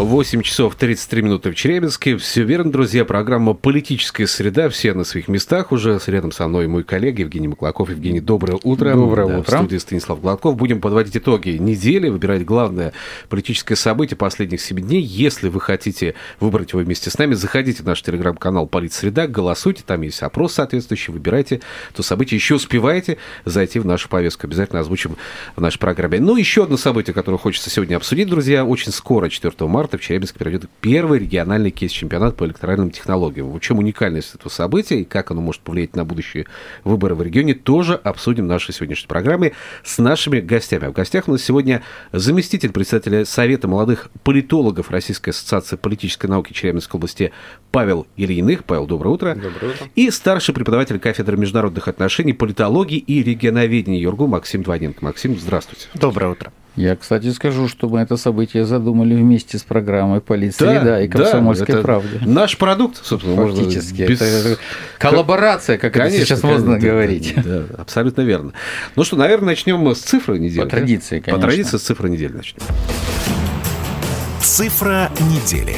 8 часов 33 минуты в Челябинске. Все верно, друзья. Программа «Политическая среда». Все на своих местах уже. Рядом со мной мой коллега Евгений Маклаков. Евгений, доброе утро. Доброе да, утро. В студии Станислав Гладков. Будем подводить итоги недели, выбирать главное политическое событие последних 7 дней. Если вы хотите выбрать его вместе с нами, заходите в наш телеграм-канал «Политсреда», голосуйте. Там есть опрос соответствующий. Выбирайте то событие. Еще успеваете зайти в нашу повестку. Обязательно озвучим в нашей программе. Ну, еще одно событие, которое хочется сегодня обсудить, друзья. Очень скоро, 4 марта, в Челябинске пройдет первый региональный кейс-чемпионат по электоральным технологиям. В чем уникальность этого события и как оно может повлиять на будущие выборы в регионе, тоже обсудим в нашей сегодняшней программе с нашими гостями. А в гостях у нас сегодня заместитель председателя Совета молодых политологов Российской ассоциации политической науки Челябинской области Павел Ильиных. Павел, доброе утро. Доброе утро. И старший преподаватель кафедры международных отношений, политологии и регионоведения ЮРГУ Максим Дваненко. Максим, здравствуйте. Доброе утро. Я, кстати, скажу, что мы это событие задумали вместе с программой «Полиция да, и комсомольской да, правде». Наш продукт, собственно, Фактически. можно без... Это коллаборация, как конечно, это сейчас конечно, можно да, говорить. Да, да, абсолютно верно. Ну что, наверное, начнем с цифры недели. По традиции, конечно. По традиции с цифры недели начнем. Цифра недели.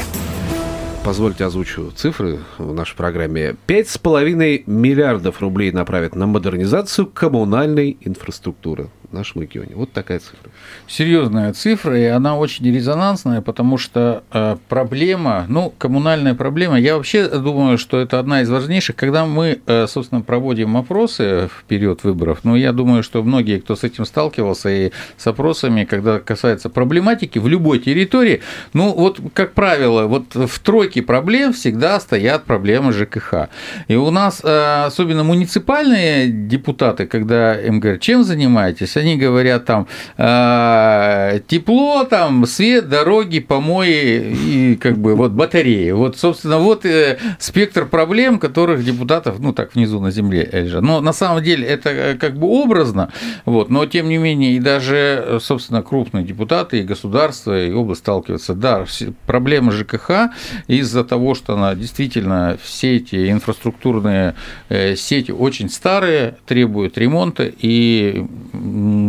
Позвольте озвучу цифры в нашей программе. 5,5 миллиардов рублей направят на модернизацию коммунальной инфраструктуры регионе. Вот такая цифра. Серьезная цифра, и она очень резонансная, потому что э, проблема, ну, коммунальная проблема, я вообще думаю, что это одна из важнейших, когда мы, э, собственно, проводим опросы в период выборов, но я думаю, что многие, кто с этим сталкивался и с опросами, когда касается проблематики в любой территории, ну, вот, как правило, вот в тройке проблем всегда стоят проблемы ЖКХ. И у нас, э, особенно муниципальные депутаты, когда им говорят, чем занимаетесь, они говорят там э, тепло, там свет, дороги, помои и как бы вот батареи. Вот, собственно, вот э, спектр проблем, которых депутатов, ну так внизу на земле лежат. Но на самом деле это э, как бы образно, вот, но тем не менее и даже, собственно, крупные депутаты и государства и область сталкиваются. Да, проблема ЖКХ из-за того, что она действительно все эти инфраструктурные э, сети очень старые, требуют ремонта и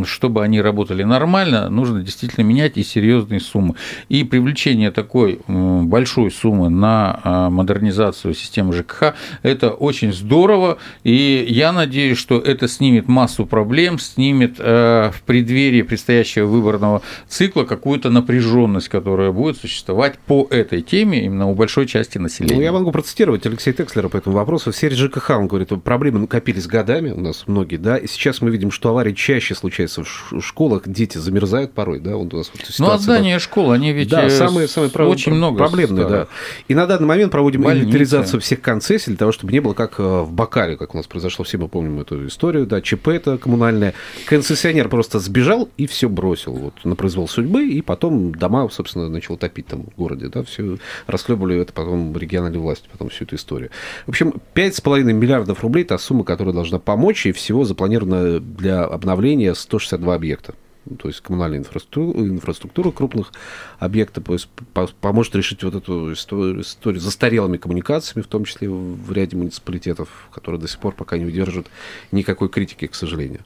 чтобы они работали нормально, нужно действительно менять и серьезные суммы. И привлечение такой большой суммы на а, модернизацию системы ЖКХ – это очень здорово, и я надеюсь, что это снимет массу проблем, снимет э, в преддверии предстоящего выборного цикла какую-то напряженность, которая будет существовать по этой теме именно у большой части населения. Ну, я могу процитировать Алексея Текслера по этому вопросу. В сфере ЖКХ он говорит, проблемы накопились годами у нас многие, да, и сейчас мы видим, что аварии чаще случаются в школах, дети замерзают порой, да, вот у нас вот Ну, а здания школ, они ведь да, самые, самые очень много проблемные, да. И на данный момент проводим Больницы. инвентаризацию всех концессий для того, чтобы не было как в Бакале, как у нас произошло, все мы помним эту историю, да, ЧП это коммунальное. Концессионер просто сбежал и все бросил вот, на произвол судьбы, и потом дома, собственно, начал топить там в городе, да, все расхлебывали это потом региональные власти, потом всю эту историю. В общем, 5,5 миллиардов рублей – та сумма, которая должна помочь, и всего запланировано для обновления 162 объекта. Ну, то есть коммунальная инфраструктура, инфраструктура крупных объектов поможет решить вот эту историю, с застарелыми коммуникациями, в том числе в ряде муниципалитетов, которые до сих пор пока не удержат никакой критики, к сожалению.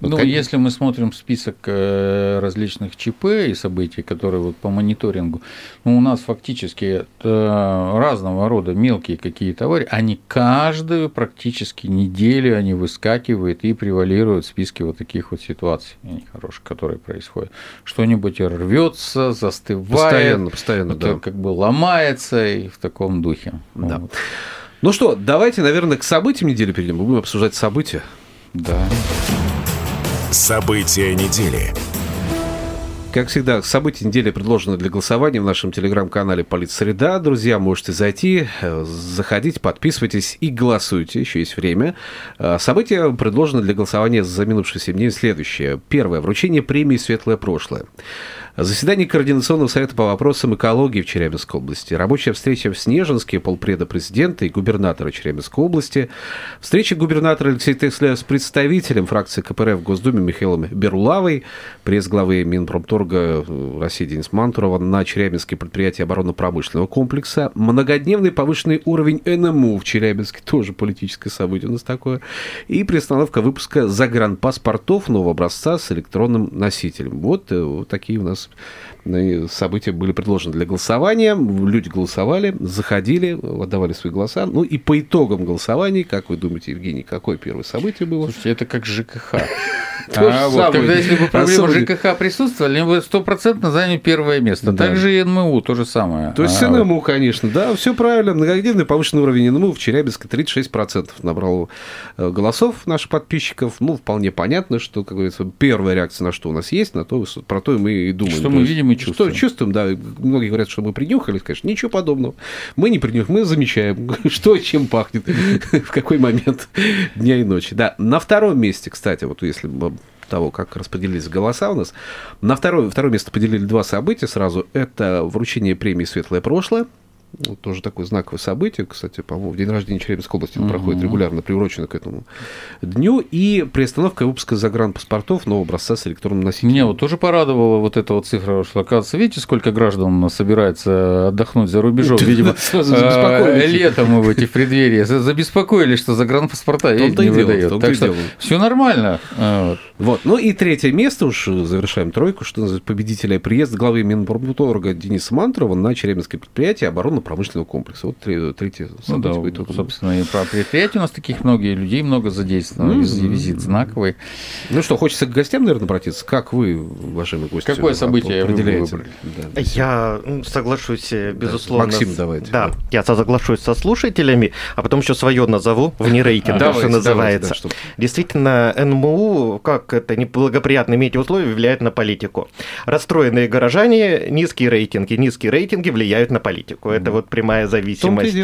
Вот ну, как... если мы смотрим список э, различных ЧП и событий, которые вот по мониторингу, ну, у нас фактически разного рода мелкие какие-то аварии, они каждую практически неделю они выскакивают и превалируют в списке вот таких вот ситуаций нехороших которые происходят. Что-нибудь рвется, застывает, постоянно, постоянно, да. как бы ломается и в таком духе. Да. Вот. Ну что, давайте, наверное, к событиям недели перейдем. Мы будем обсуждать события. Да. События недели. Как всегда, события недели предложены для голосования в нашем телеграм-канале «Политсреда». Друзья, можете зайти, заходить, подписывайтесь и голосуйте, еще есть время. События предложены для голосования за минувшие 7 дней следующее. Первое. Вручение премии «Светлое прошлое». Заседание Координационного совета по вопросам экологии в Челябинской области. Рабочая встреча в Снежинске, полпреда президента и губернатора Челябинской области. Встреча губернатора Алексея Тесля с представителем фракции КПРФ в Госдуме Михаилом Берулавой, пресс-главы Минпромторга России Денис Мантурова на Челябинске предприятии оборонно-промышленного комплекса. Многодневный повышенный уровень НМУ в Челябинске, тоже политическое событие у нас такое. И приостановка выпуска загранпаспортов нового образца с электронным носителем. Вот, э, вот такие у нас события были предложены для голосования. Люди голосовали, заходили, отдавали свои голоса. Ну и по итогам голосования, как вы думаете, Евгений, какое первое событие было? Слушайте, это как ЖКХ. А вот, когда если бы проблема ЖКХ присутствовали, они бы стопроцентно заняли первое место. Да. Также и НМУ то же самое. То есть а, НМУ, конечно, да, все правильно. Многодневный повышенный уровень НМУ в Челябинске 36% набрал э, голосов наших подписчиков. Ну, вполне понятно, что, как говорится, первая реакция на что у нас есть, на то, про то мы и думаем. Что мы видим и чувствуем. Что чувствуем, да. Многие говорят, что мы принюхались, конечно, ничего подобного. Мы не принюхали, мы замечаем, что чем пахнет, в какой момент дня и ночи. Да, на втором месте, кстати, вот если того, как распределились голоса у нас. На второе, второе место поделили два события сразу. Это вручение премии «Светлое прошлое», вот тоже такое знаковое событие, кстати, по-моему, в день рождения Челябинской области угу. проходит регулярно, приурочено к этому дню, и приостановка выпуска загранпаспортов нового образца с электронным носителем. Меня вот тоже порадовала вот эта вот цифра, что, оказывается, видите, сколько граждан у нас собирается отдохнуть за рубежом, видимо, а, летом в эти преддверии, забеспокоились, что загранпаспорта не выдают. Так что все нормально. А, вот. Ну и третье место, уж завершаем тройку, что победителя приезд главы Минпромторга Дениса Мантрова на Челябинское предприятие обороны промышленного комплекса. Вот третье ну, да, будет. Собственно, и про предприятия у нас таких много, и людей много задействовано, mm-hmm. визит знаковый. Ну что, хочется к гостям, наверное, обратиться. Как вы, уважаемые гости, Какое событие определяете? Вы да, я соглашусь, э, безусловно. Максим, давайте. Да, я соглашусь со слушателями, а потом еще свое назову, вне рейтинга, что называется. Действительно, НМУ, как это неблагоприятные метеоусловия, влияет на политику. Расстроенные горожане, низкие рейтинги. Низкие рейтинги влияют на политику. Это вот прямая зависимость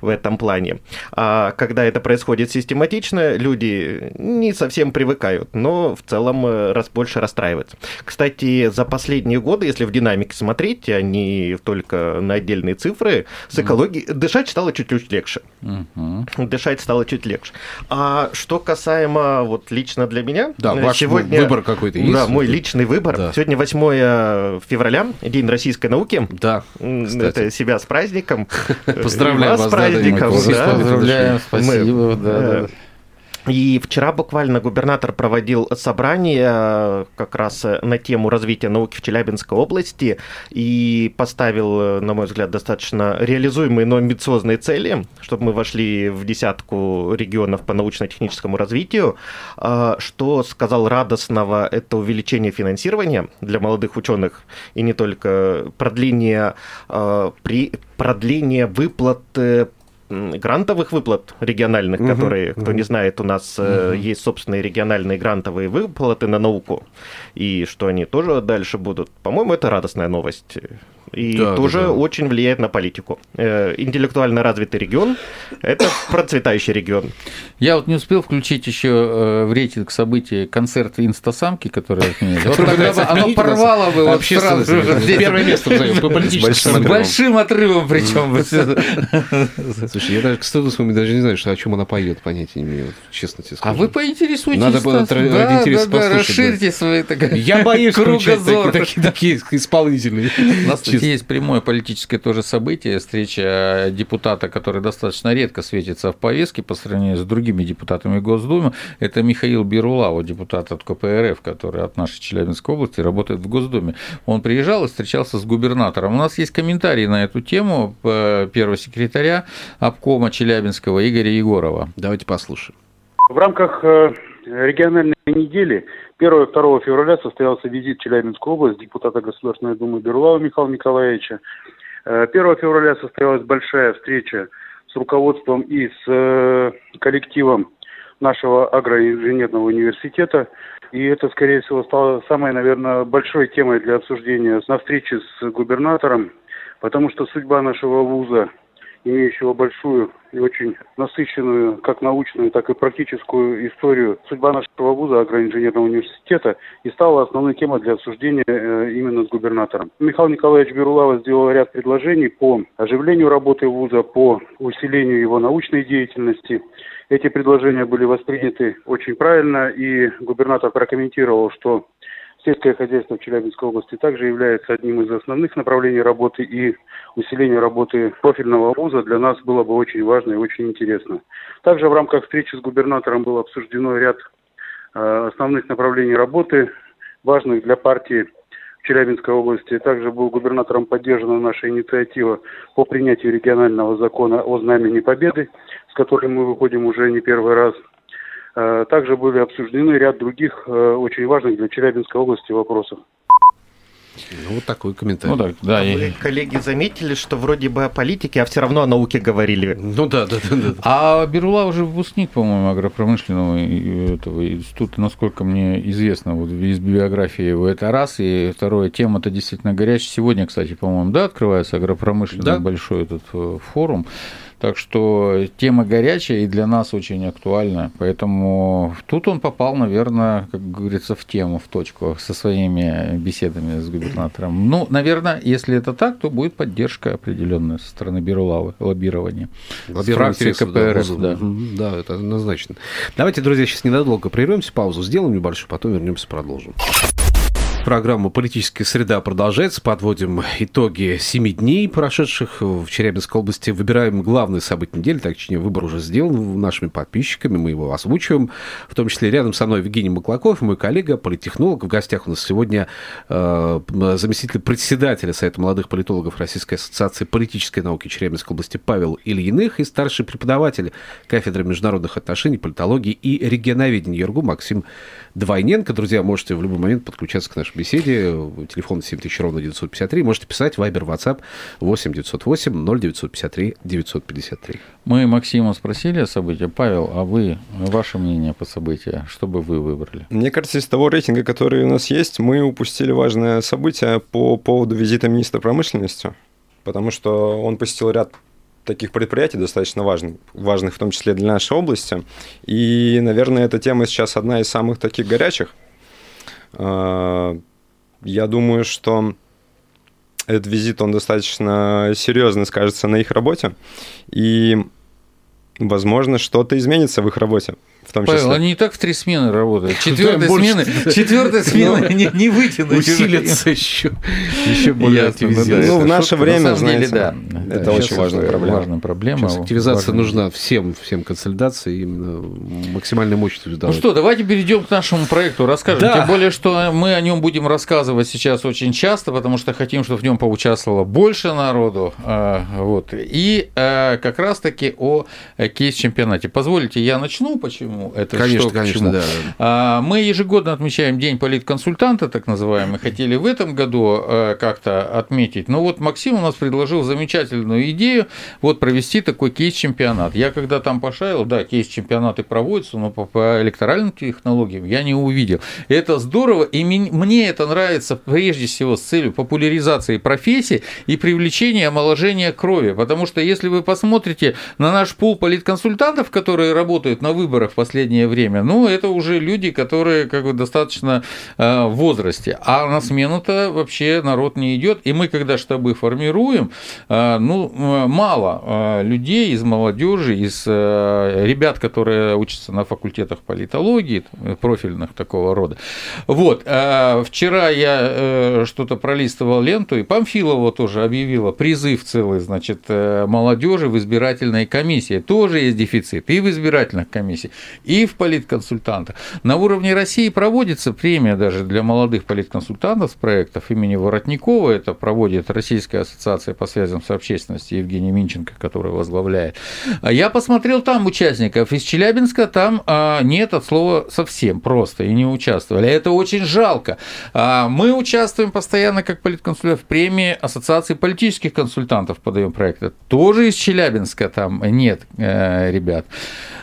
в этом плане. А когда это происходит систематично, люди не совсем привыкают, но в целом э, раз, больше расстраиваются. Кстати, за последние годы, если в динамике смотреть, а не только на отдельные цифры, с экологией mm. дышать стало чуть-чуть легче. Mm-hmm. Дышать стало чуть легче. А что касаемо вот лично для меня, да, э, ваш сегодня выбор какой-то есть? Да, мой личный выбор. Да. Сегодня 8 февраля, День российской науки. Да. Кстати. Это себя праздником. Поздравляю вас. с праздником. Поздравляем, спасибо. Э, и вчера буквально губернатор проводил собрание э, как раз э, на тему развития науки в Челябинской области и поставил, на мой взгляд, достаточно реализуемые, но амбициозные цели, чтобы мы вошли в десятку регионов по научно-техническому развитию. Что сказал радостного, это увеличение финансирования для молодых ученых и не только продление продление выплат грантовых выплат региональных, угу, которые, кто угу. не знает, у нас угу. есть собственные региональные грантовые выплаты на науку, и что они тоже дальше будут. По-моему, это радостная новость и да, тоже да, да. очень влияет на политику. Э, интеллектуально развитый регион – это процветающий регион. Я вот не успел включить еще э, в рейтинг событий концерт инстасамки, который отменили. Вот тогда оно порвало бы вообще сразу Первое место по политическому Большим отрывом причем. Слушай, я даже к стыду своему даже не знаю, что о чем она поет, понятия не имею, честно тебе скажу. А вы поинтересуйтесь. Надо было ради интереса послушать. Расширьте свои Я боюсь включать такие исполнительные. Нас есть прямое политическое тоже событие, встреча депутата, который достаточно редко светится в повестке по сравнению с другими депутатами Госдумы. Это Михаил Берулава, депутат от КПРФ, который от нашей Челябинской области работает в Госдуме. Он приезжал и встречался с губернатором. У нас есть комментарий на эту тему первого секретаря обкома Челябинского Игоря Егорова. Давайте послушаем. В рамках э, региональной недели 1-2 февраля состоялся визит в Челябинскую область депутата Государственной Думы Берлава Михаила Николаевича. 1 э, февраля состоялась большая встреча с руководством и с э, коллективом нашего агроинженерного университета. И это, скорее всего, стало самой, наверное, большой темой для обсуждения на встрече с губернатором, потому что судьба нашего вуза имеющего большую и очень насыщенную как научную, так и практическую историю судьба нашего вуза агроинженерного университета и стала основной темой для обсуждения э, именно с губернатором. Михаил Николаевич Берулава сделал ряд предложений по оживлению работы вуза, по усилению его научной деятельности. Эти предложения были восприняты очень правильно, и губернатор прокомментировал, что Сельское хозяйство в Челябинской области также является одним из основных направлений работы, и усиление работы профильного вуза для нас было бы очень важно и очень интересно. Также в рамках встречи с губернатором было обсуждено ряд э, основных направлений работы, важных для партии в Челябинской области. Также был губернатором поддержана наша инициатива по принятию регионального закона о знамени Победы, с которым мы выходим уже не первый раз – также были обсуждены ряд других э, очень важных для Челябинской области вопросов. Ну, вот такой комментарий. Ну, так, да, а и... Вы, коллеги, заметили, что вроде бы о политике, а все равно о науке говорили. Ну да, да, да. да. А Берула уже выпускник, по-моему, агропромышленного этого института, насколько мне известно, вот из биографии его. Это раз. И второе, тема-то действительно горячая. Сегодня, кстати, по-моему, да, открывается агропромышленный да? большой этот э, форум. Так что тема горячая и для нас очень актуальна. Поэтому тут он попал, наверное, как говорится, в тему, в точку со своими беседами с губернатором. Ну, наверное, если это так, то будет поддержка определенная со стороны бюро лавы, лоббирования. Лоббирование КПРС, да. Да. да, это однозначно. Давайте, друзья, сейчас ненадолго прервемся, паузу сделаем небольшую, потом вернемся, продолжим. Программа «Политическая среда» продолжается. Подводим итоги семи дней, прошедших в Челябинской области. Выбираем главные события недели. Так, точнее, выбор уже сделан нашими подписчиками. Мы его озвучиваем. В том числе рядом со мной Евгений Маклаков, мой коллега, политтехнолог. В гостях у нас сегодня э, заместитель председателя Совета молодых политологов Российской ассоциации политической науки Челябинской области Павел Ильиных и старший преподаватель кафедры международных отношений, политологии и регионоведения ЮРГУ Максим Двойненко. Друзья, можете в любой момент подключаться к нашей беседе. Телефон 7000 ровно 953. Можете писать Вайбер, WhatsApp 8 908 0953 953. Мы Максима спросили о событии. Павел, а вы, ваше мнение по событию, что бы вы выбрали? Мне кажется, из того рейтинга, который у нас есть, мы упустили важное событие по поводу визита министра промышленности, потому что он посетил ряд таких предприятий достаточно важных, важных в том числе для нашей области. И, наверное, эта тема сейчас одна из самых таких горячих. А, я думаю, что этот визит, он достаточно серьезно скажется на их работе, и, возможно, что-то изменится в их работе в том числе. Павел, они и так в три смены работают. Четвертая смена, четвертая смена не, не вытянуть. Усилится еще, еще более активизироваться. Ну, в наше время, знаете, да, это очень важная проблема. Важная проблема. активизация нужна всем, всем консолидации, именно максимальной мощностью. Ну что, давайте перейдем к нашему проекту, расскажем. Да. Тем более, что мы о нем будем рассказывать сейчас очень часто, потому что хотим, чтобы в нем поучаствовало больше народу. А, вот. И а, как раз-таки о кейс-чемпионате. Позволите, я начну, почему? Почему это конечно, что конечно, чему. Да, да. Мы ежегодно отмечаем День политконсультанта, так называемый. Хотели в этом году э, как-то отметить. Но вот Максим у нас предложил замечательную идею вот провести такой кейс-чемпионат. Я когда там пошарил, да, кейс-чемпионаты проводятся, но по, по электоральным технологиям я не увидел. Это здорово, и мне это нравится прежде всего с целью популяризации профессии и привлечения омоложения крови. Потому что если вы посмотрите на наш пул политконсультантов, которые работают на выборах в последнее время, ну, это уже люди, которые как бы достаточно э, в возрасте. А на смену-то вообще народ не идет. И мы, когда штабы формируем, э, ну, э, мало людей из молодежи, из ребят, которые учатся на факультетах политологии, профильных такого рода. Вот. Вчера я что-то пролистывал ленту, и Памфилова тоже объявила призыв целый, значит, молодежи в избирательной комиссии. Тоже есть дефицит и в избирательных комиссиях и в политконсультантах. На уровне России проводится премия даже для молодых политконсультантов с проектов имени Воротникова. Это проводит Российская ассоциация по связям с общественностью Евгений Минченко, который возглавляет. А я посмотрел там участников. Из Челябинска там а, нет от слова совсем просто и не участвовали. Это очень жалко. А, мы участвуем постоянно как политконсультант в премии Ассоциации политических консультантов подаем проекты. Тоже из Челябинска там нет э, ребят.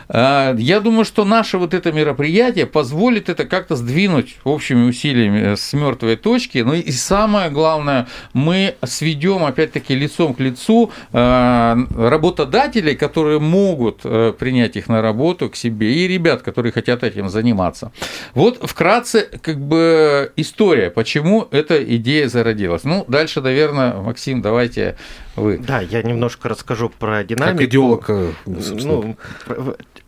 Я думаю, что наше вот это мероприятие позволит это как-то сдвинуть общими усилиями с мертвой точки. Ну и самое главное, мы сведем опять-таки лицом к лицу а, работодателей, которые могут э, принять их на работу к себе, и ребят, которые хотят этим заниматься. Вот вкратце как бы история, почему эта идея зародилась. Ну, дальше, наверное, Максим, давайте вы. Да, я немножко расскажу про динамику. Как идеолог, э, ну,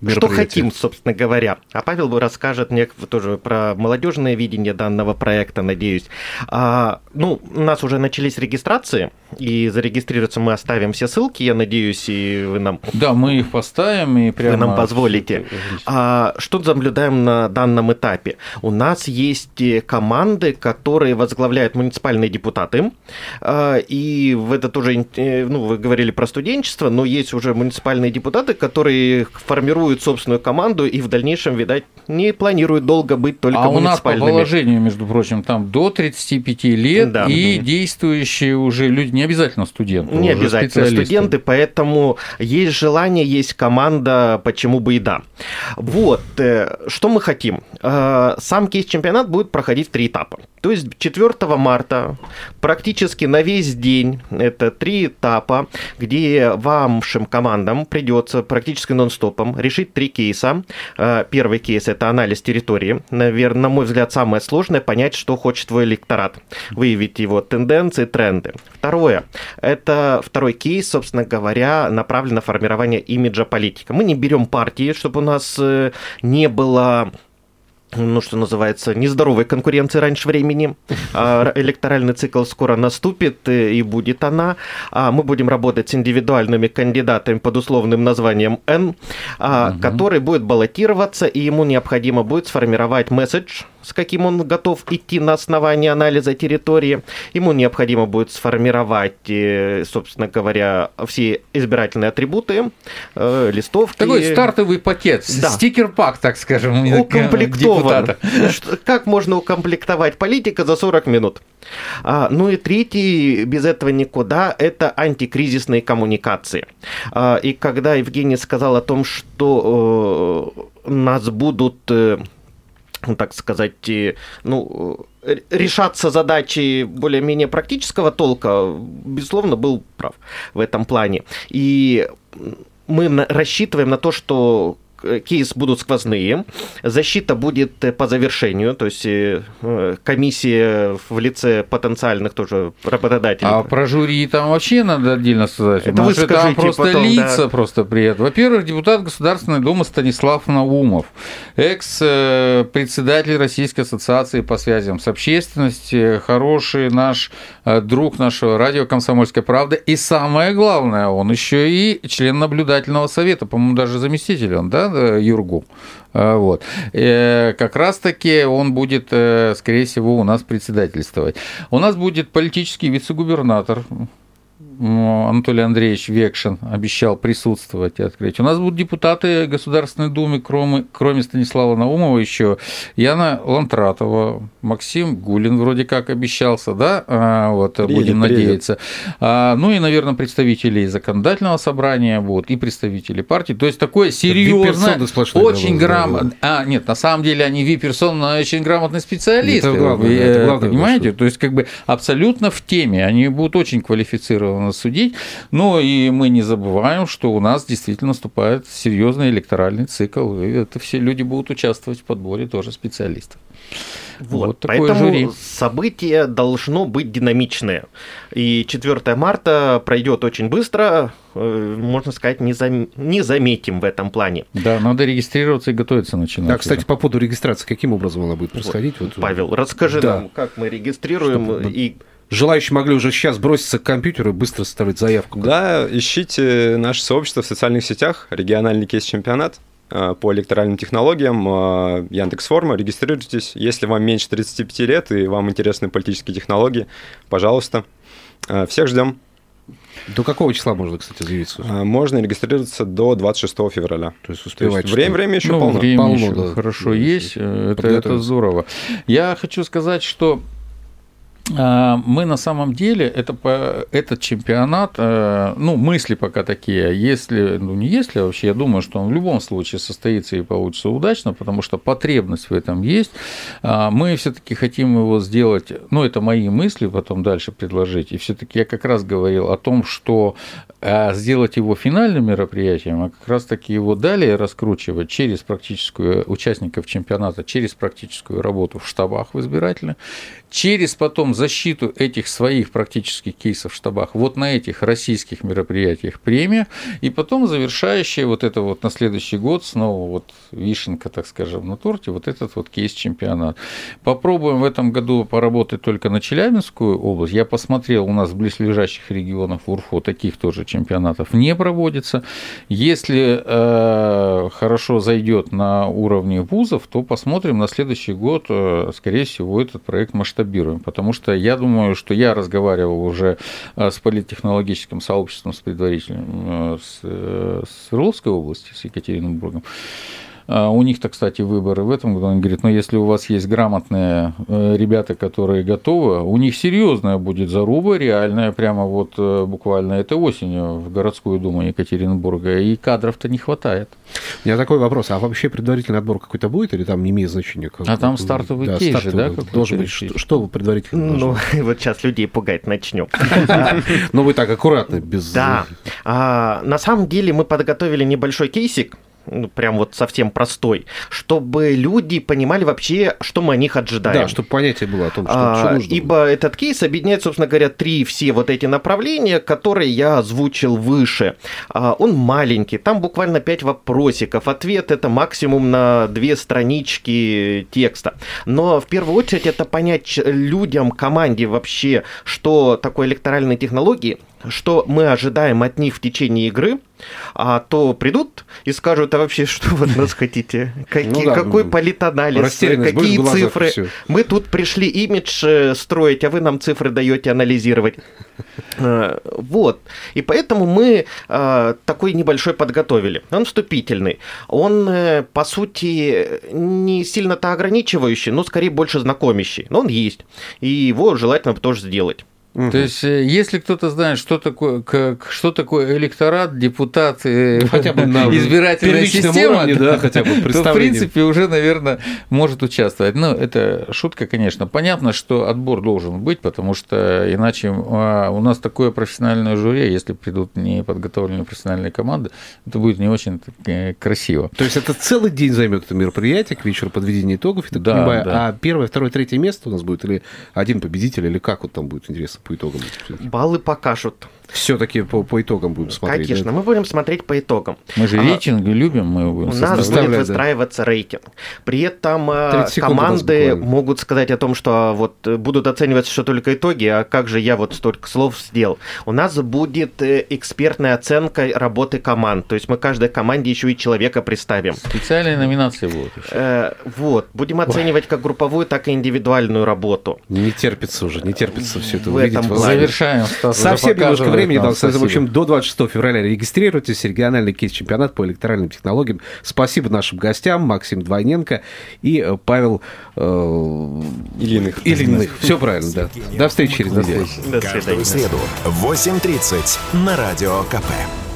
что хотим, собственно говоря. А Павел расскажет мне тоже про молодежное видение данного проекта, надеюсь. А, ну, у нас уже начались регистрации, и зарегистрироваться мы оставим все ссылки, я надеюсь, и вы нам... Да, мы их поставим, и прямо... Вы нам позволите. А, что наблюдаем на данном этапе? У нас есть команды, которые возглавляют муниципальные депутаты, а, и в это тоже, э, ну, вы говорили про студенчество, но есть уже муниципальные депутаты, которые формируют собственную команду и в дальнейшем, видать, не планируют долго быть только а муниципальными. А у нас по положению, между прочим, там до 35 лет да. и действующие уже люди, не обязательно студенты. Не обязательно студенты, поэтому есть желание, есть команда, почему бы и да. Вот, э, что мы хотим. Э, сам кейс-чемпионат будет проходить в три этапа. То есть 4 марта практически на весь день, это три этапа, где вашим командам придется практически нон-стопом решить три кейса. Э, первый кейс – это анализ территории. Наверное, на мой взгляд, самое сложное – понять, что хочет твой электорат. Выявить его тенденции, тренды. Второе – это второй кейс, собственно говоря, направлен на формирование имиджа политика. Мы не берем партии, чтобы у нас э, не было ну, что называется, нездоровой конкуренции раньше времени. А, электоральный цикл скоро наступит, э, и будет она. А мы будем работать с индивидуальными кандидатами под условным названием N, угу. который будет баллотироваться, и ему необходимо будет сформировать месседж, с каким он готов идти на основании анализа территории. Ему необходимо будет сформировать, э, собственно говоря, все избирательные атрибуты, э, листовки. Такой стартовый пакет, да. стикер-пак, так скажем, укомплектован. Как можно укомплектовать политика за 40 минут? А, ну и третий, без этого никуда, это антикризисные коммуникации. А, и когда Евгений сказал о том, что э, нас будут ну, так сказать, ну, решаться задачи более-менее практического толка, безусловно, был прав в этом плане. И мы рассчитываем на то, что Э, кейс будут сквозные, защита будет э, по завершению, то есть э, комиссия в лице потенциальных тоже работодателей. А про жюри там вообще надо отдельно сказать. Это вы скажите там просто потом, лица да. просто приедут. Во-первых, депутат Государственной Думы Станислав Наумов, экс-председатель Российской ассоциации по связям с общественностью, хороший наш друг нашего радио «Комсомольская правда». И самое главное, он еще и член наблюдательного совета, по-моему, даже заместитель он, да, Юргу. А, вот. Э, как раз-таки он будет, э, скорее всего, у нас председательствовать. У нас будет политический вице-губернатор Анатолий Андреевич Векшин обещал присутствовать и открыть. У нас будут депутаты Государственной Думы, кроме, кроме Станислава Наумова, еще Яна Лантратова, Максим Гулин вроде как обещался, да, а, вот, приедет, будем надеяться. Приедет. А, ну и, наверное, представители законодательного собрания будут, и представители партии. То есть такое серьезное, очень грамотно. А, нет, на самом деле они вип-персоны, но очень грамотные специалисты. Это главное, это главное, понимаете? То есть как бы абсолютно в теме, они будут очень квалифицированы судить. Но и мы не забываем, что у нас действительно наступает серьезный электоральный цикл, и это все люди будут участвовать в подборе тоже специалистов. Вот, вот такое поэтому жюри. событие должно быть динамичное. И 4 марта пройдет очень быстро, э, можно сказать, не, зам... не заметим в этом плане. Да, надо регистрироваться и готовиться начинать. Да, кстати, по поводу регистрации, каким образом она будет происходить? Вот, вот. Павел, расскажи да. нам, как мы регистрируем Чтобы... и Желающие могли уже сейчас броситься к компьютеру и быстро ставить заявку. Да, ищите наше сообщество в социальных сетях, региональный кейс-чемпионат э, по электоральным технологиям, э, Яндекс.Форма, регистрируйтесь. Если вам меньше 35 лет и вам интересны политические технологии, пожалуйста. Э, всех ждем. До какого числа можно, кстати, заявиться? Можно регистрироваться до 26 февраля. То есть успевать. То есть время, время еще ну, полно. Время полно, еще да. хорошо есть. Это, это здорово. Я хочу сказать, что мы на самом деле это по, этот чемпионат, э, ну мысли пока такие, если, ну не если а вообще, я думаю, что он в любом случае состоится и получится удачно, потому что потребность в этом есть. А, мы все-таки хотим его сделать, ну это мои мысли, потом дальше предложить. И все-таки я как раз говорил о том, что а, сделать его финальным мероприятием, а как раз таки его далее раскручивать через практическую участников чемпионата, через практическую работу в штабах в избирательных, через потом защиту этих своих практических кейсов в штабах вот на этих российских мероприятиях премия, и потом завершающая вот это вот на следующий год снова вот вишенка, так скажем, на торте, вот этот вот кейс-чемпионат. Попробуем в этом году поработать только на Челябинскую область. Я посмотрел, у нас в близлежащих регионах УРФО таких тоже чемпионатов не проводится. Если э, хорошо зайдет на уровне вузов, то посмотрим на следующий год, э, скорее всего, этот проект масштабируем, потому что я думаю, что я разговаривал уже э, с политтехнологическим сообществом, с предварительным, э, с, э, с Орловской области, с Екатеринбургом, а, у них-то, кстати, выборы в этом году. Он говорит, ну, если у вас есть грамотные э, ребята, которые готовы, у них серьезная будет заруба, реальная, прямо вот э, буквально этой осенью в городскую думу Екатеринбурга, и кадров-то не хватает. У меня такой вопрос, а вообще предварительный отбор какой-то будет или там не имеет значения? Как, а там стартовый да, кейс же, да? Должен быть, что, что предварительно Ну, вот сейчас людей пугать начнем. Но вы так аккуратно, без... Да. А, на самом деле мы подготовили небольшой кейсик, ну, прям вот совсем простой, чтобы люди понимали вообще, что мы о них ожидаем. Да, чтобы понятие было о том, что, а, что нужно. Ибо будет. этот кейс объединяет, собственно говоря, три все вот эти направления, которые я озвучил выше. А, он маленький, там буквально пять вопросиков. Ответ это максимум на две странички текста. Но в первую очередь это понять людям, команде вообще, что такое электоральные технологии, что мы ожидаем от них в течение игры, а то придут и скажут, а вообще что вы от нас хотите? Какие, ну, да, какой политанализ, какие цифры? Мы тут пришли имидж э, строить, а вы нам цифры даете анализировать. Э, вот. И поэтому мы э, такой небольшой подготовили. Он вступительный. Он, по сути, не сильно-то ограничивающий, но скорее больше знакомящий. Но он есть. И его желательно тоже сделать. Угу. То есть, э, если кто-то знает, что такое, как, что такое электорат, депутат, ну, хотя бы на избирательная система, уровне, да, хотя бы то, в принципе, уже, наверное, может участвовать. Ну, это шутка, конечно. Понятно, что отбор должен быть, потому что иначе а, у нас такое профессиональное жюри, если придут неподготовленные профессиональные команды, это будет не очень э, красиво. То есть, это целый день займет это мероприятие, к вечеру подведения итогов, я так да, понимаю. Да. А первое, второе, третье место у нас будет или один победитель, или как вот там будет интересно? По итогам? Баллы покажут. Все-таки по, по итогам будем смотреть. Конечно, да? мы будем смотреть по итогам. Мы же а, рейтинги любим, мы будем У нас будет выстраиваться да. рейтинг. При этом а, команды могут сказать о том, что а, вот э, будут оцениваться что только итоги, а как же я вот столько слов сделал. У нас будет э, экспертная оценка работы команд. То есть мы каждой команде еще и человека представим. Специальные номинации будут. Еще. Э, вот. Будем оценивать Ой. как групповую, так и индивидуальную работу. Не терпится уже, не терпится все это в увидеть. Этом Завершаем. Стас, Совсем немножко времени нам, В общем, до 26 февраля регистрируйтесь. Региональный кейс-чемпионат по электоральным технологиям. Спасибо нашим гостям. Максим Двойненко и э, Павел э, Ильиных. Ильиных. Все правильно, да. До встречи через неделю. Каждую среду в 8.30 на Радио КП.